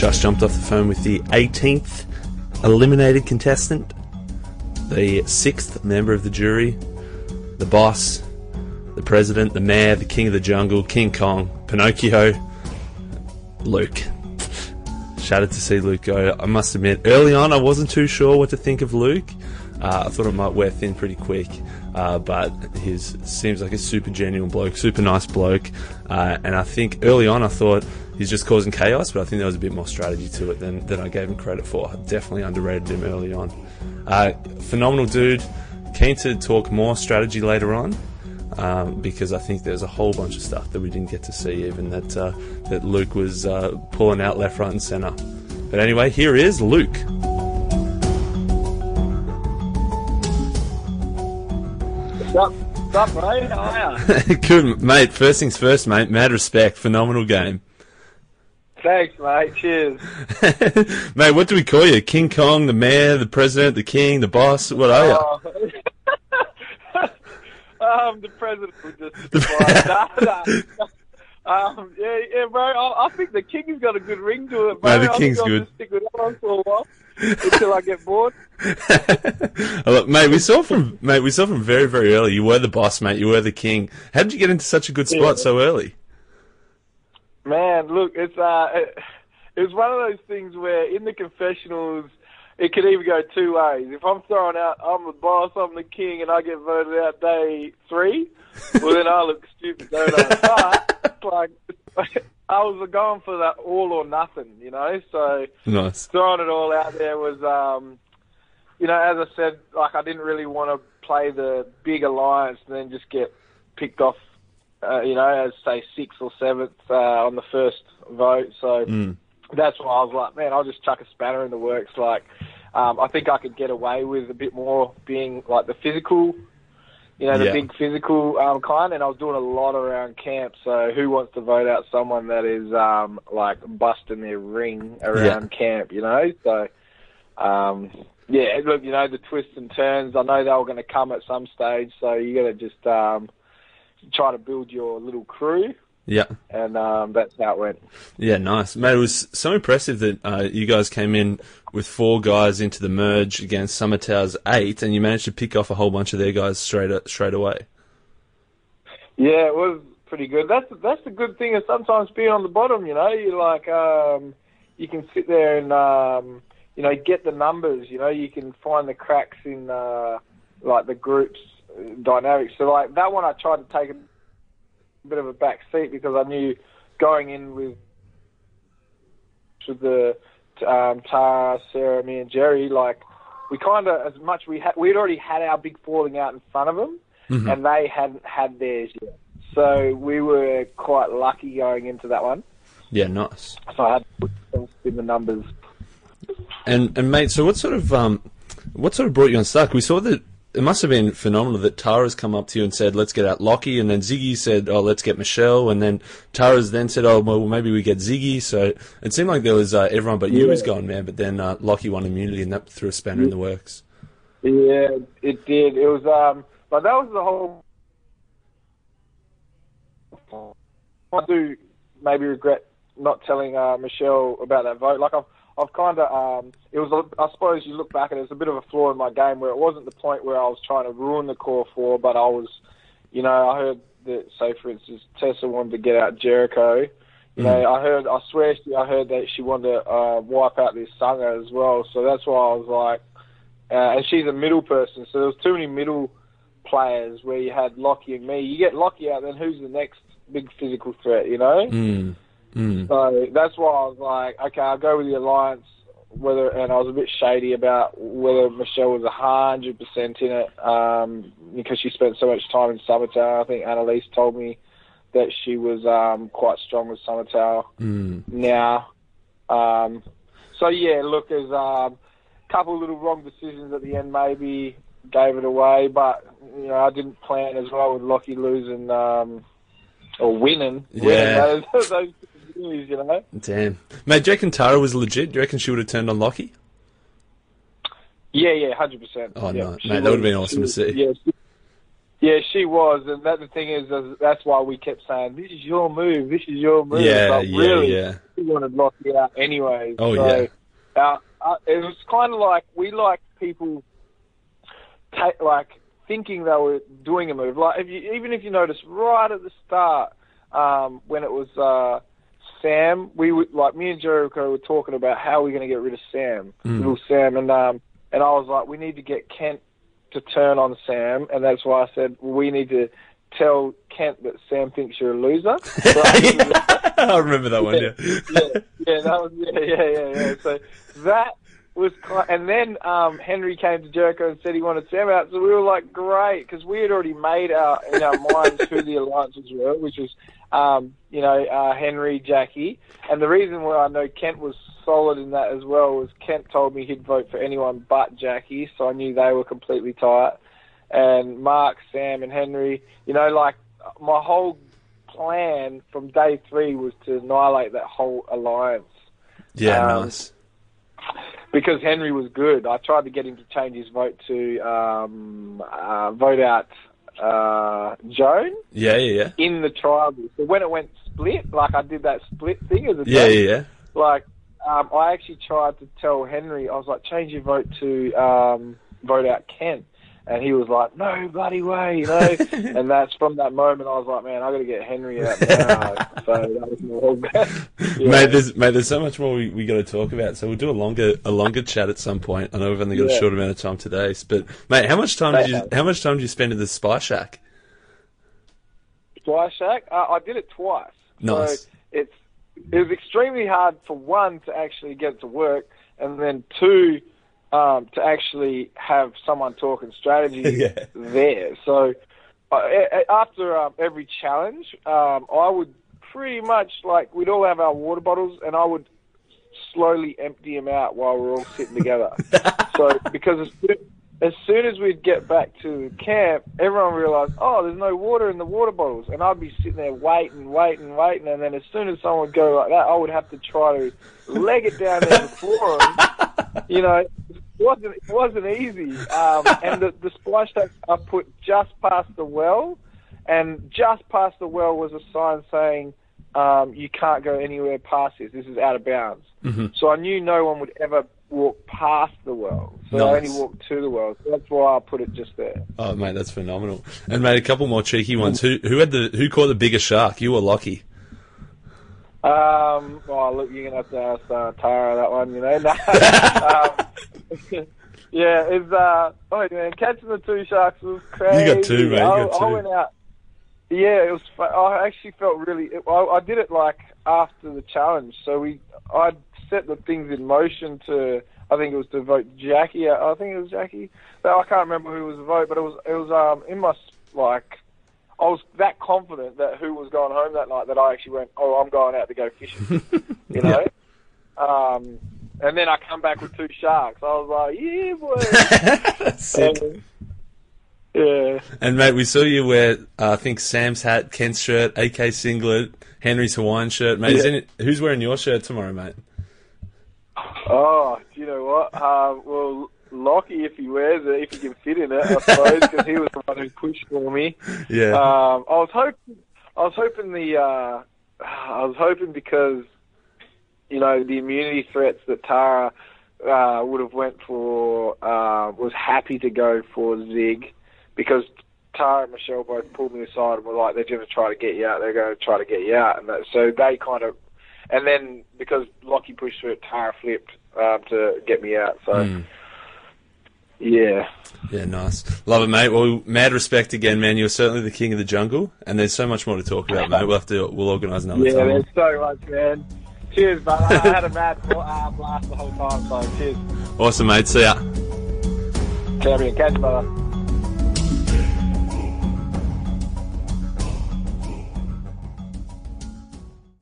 Just jumped off the phone with the 18th eliminated contestant, the sixth member of the jury, the boss, the president, the mayor, the king of the jungle, King Kong, Pinocchio, Luke. Shattered to see Luke go. I must admit, early on, I wasn't too sure what to think of Luke. Uh, I thought it might wear thin pretty quick, uh, but he seems like a super genuine bloke, super nice bloke. Uh, and I think early on, I thought he's just causing chaos, but I think there was a bit more strategy to it than, than I gave him credit for. I definitely underrated him early on. Uh, phenomenal dude. Keen to talk more strategy later on. Um, because I think there's a whole bunch of stuff that we didn't get to see, even that uh, that Luke was uh, pulling out left, right, and centre. But anyway, here is Luke. Sup, sup, mate? How are you? Good, mate. First things first, mate. Mad respect. Phenomenal game. Thanks, mate. Cheers. mate, what do we call you? King Kong, the mayor, the president, the king, the boss? What are you? Oh. um, the president would just. nah, nah. Um, yeah, yeah, bro. I, I think the king's got a good ring to it, bro. No, the king's good. Stick with that one for a while until I get bored. Look, mate, we saw from mate, we saw from very, very early. You were the boss, mate. You were the king. How did you get into such a good spot Yeah. so early? Man, look, it's uh, it, it was one of those things where in the confessionals, it could either go two ways. If I'm throwing out, I'm the boss, I'm the king, and I get voted out day three, well then I look stupid, don't I? But like, I was going for that all or nothing, you know. So Nice. throwing it all out there was, um, you know, as I said, like I didn't really want to play the big alliance and then just get picked off, uh, you know, as say sixth or seventh uh, on the first vote. So Mm. that's why I was like, man, I'll just chuck a spanner in the works. Like, um, I think I could get away with a bit more being like the physical, you know, the Yeah. big physical um, kind. And I was doing a lot around camp. So who wants to vote out someone that is um, like busting their ring around camp, you know? So, um, yeah, look, you know, the twists and turns. I know they were going to come at some stage. So you got to just um, try to build your little crew. Yeah. And um, that's how it went. Yeah, nice. Mate, it was so impressive that uh, you guys came in with four guys into the merge against Samatau's eight, and you managed to pick off a whole bunch of their guys straight straight away. Yeah, it was pretty good. That's that's the good thing of sometimes being on the bottom. You know, you like um, you can sit there and um, you know get the numbers. You know, you can find the cracks in uh, like the groups uh, dynamics. So like that one, I tried to take a bit of a back seat because I knew going in with with the um, Tara, Sarah, me, and Jerry, like we kind of as much we had we'd already had our big falling out in front of them Mhm. and they hadn't had theirs yet. So we were quite lucky going into that one. Yeah, nice. So I had to put in the numbers. And and mate, so what sort of um, what sort of brought you unstuck? We saw that it must have been phenomenal that Tara's come up to you and said, "Let's get out Locky," and then Ziggy said, "Oh, let's get Michelle," and then Tara's then said, "Oh, well, maybe we get Ziggy." So it seemed like there was uh, everyone but you Yeah. was gone, man. But then uh, Locky won immunity, and that threw a spanner in the works. Yeah, it did. It was um, but that was the whole. I do maybe regret not telling uh, Michelle about that vote. Like I've, I've kind of, um, it was. A, I suppose you look back and it's a bit of a flaw in my game where it wasn't the point where I was trying to ruin the core four, but I was, you know, I heard that, say for instance, Tessa wanted to get out Jericho. You know, I heard, I swear, you, I heard that she wanted to uh, wipe out this Sangha as well. So that's why I was like, uh, and she's a middle person, so there was too many middle players where you had Locky and me. You get Locky out, then who's the next big physical threat? You know. Mm. Mm. So that's why I was like, okay, I'll go with the alliance. Whether and I was a bit shady about whether Michelle was a hundred percent in it um, because she spent so much time in Samatau. I think Anneliese told me that she was um, quite strong with Samatau Mm. now. Um, so yeah, look, there's um, a couple of little wrong decisions at the end, maybe gave it away, but you know I didn't plan as well with Locky losing um, or winning. Yeah. winning those, those years, you know. Damn, mate. Do you reckon Tara was legit? Do you reckon she would have turned on Locky? Yeah, yeah, hundred percent. Oh, yeah, no, she mate, that would've been was- awesome to see. Yeah, she, Yeah, she was, and that the thing is, is that's why we kept saying, "This is your move. This is your move." Yeah, but yeah, really, yeah. we wanted Locky out anyway. Oh, so, yeah. Uh, uh, it was kind of like we like people, ta- like thinking they were doing a move. Like if you, even if you notice right at the start, um, when it was uh, Sam, we would like me and Jericho were talking about how we're going to get rid of Sam, Mm. little Sam, and um, and I was like, we need to get Kent to turn on Sam, and that's why I said we need to tell Kent that Sam thinks you're a loser. I remember that one. Yeah. yeah, yeah, that was yeah, yeah, yeah, yeah. So that was, and then um, Henry came to Jericho and said he wanted Sam out. So we were like, great, because we had already made our in our minds who the alliances were, which was, um, you know, uh, Henry, Jackie, and the reason why I know Kent was solid in that as well was Kent told me he'd vote for anyone but Jackie, so I knew they were completely tight. And Mark, Sam, and Henry, you know, like my whole plan from day three was to annihilate that whole alliance Yeah, Um, nice. Because Henry was good. I tried to get him to change his vote to um, uh, vote out uh, Joan Yeah, yeah, yeah. in the tribal. So when it went split, like I did that split thing as a Yeah, yeah, yeah. like um, I actually tried to tell Henry, I was like, change your vote to um, vote out Kent. And he was like, no bloody way, you know. and that's from that moment I was like, man, I got to get Henry out now. so that was my yeah. Mate, there's mate, there's so much more we, we got to talk about. So we'll do a longer a longer chat at some point. I know we've only got a short amount of time today, but mate, how much time did you how much time did you spend in the Spy Shack? Spy Shack. Uh, I did it twice. Nice. So it's it was extremely hard for one to actually get it to work, and then two um, to actually have someone talking strategy Yeah. there. So uh, after um, every challenge, um, I would pretty much like we'd all have our water bottles, and I would slowly empty them out while we're all sitting together. so because as soon, as soon as we'd get back to camp, everyone realised, oh, there's no water in the water bottles, and I'd be sitting there waiting, waiting, waiting, and then as soon as someone would go like that, I would have to try to leg it down there before them. You know, wasn't it wasn't easy. Um, and the the splash tank I put just past the well, and just past the well was a sign saying. Um, you can't go anywhere past this. This is out of bounds. So I knew no one would ever walk past the well. So I only walked to the well. So that's why I put it just there. Oh mate, that's phenomenal. And mate, a couple more cheeky ones. Who who had the who caught the bigger shark? You or Locky? Um, oh, look, you're going to have to ask uh, Tara that one, you know. um, yeah, it's, uh, oh man, catching the two sharks was crazy. You got two, mate, you I, got I two. went out. Yeah, it was. I actually felt really. It, I, I did it like after the challenge, so we. I set the things in motion to. I think it was to vote Jackie. out. I think it was Jackie. But I can't remember who was the vote, but it was. It was um in my like. I was that confident that who was going home that night that I actually went, oh, I'm going out to go fishing. you know. Um, and then I come back with two sharks. I was like, yeah, boy. Sick. Um, yeah. And mate, we saw you wear uh, I think Sam's hat, Kent's shirt, AK singlet, Henry's Hawaiian shirt. Mate, is Yeah. any, who's wearing your shirt tomorrow, mate? Oh, do you know what? Um, well, Locky, if he wears it, if he can fit in it, I suppose, because he was the one who pushed for me. Yeah. Um, I was hoping, I was hoping the, uh, I was hoping because, you know, the immunity threats that Tara uh, would have went for uh, was happy to go for Zig, because Tara and Michelle both pulled me aside and were like, they're going to try to get you out. They're going to try to get you out, and that, so they kind of, and then because Locky pushed for it, Tara flipped um, to get me out. So. Mm. Yeah. Yeah, nice. Love it, mate. Well, mad respect again, man. You're certainly the king of the jungle, and there's so much more to talk about, mate. We'll have to, we'll organise another Yeah, time. there's so much, man. Cheers, brother. I had a mad uh, blast the whole time, so cheers. Awesome, mate. See ya. Champion, catch brother.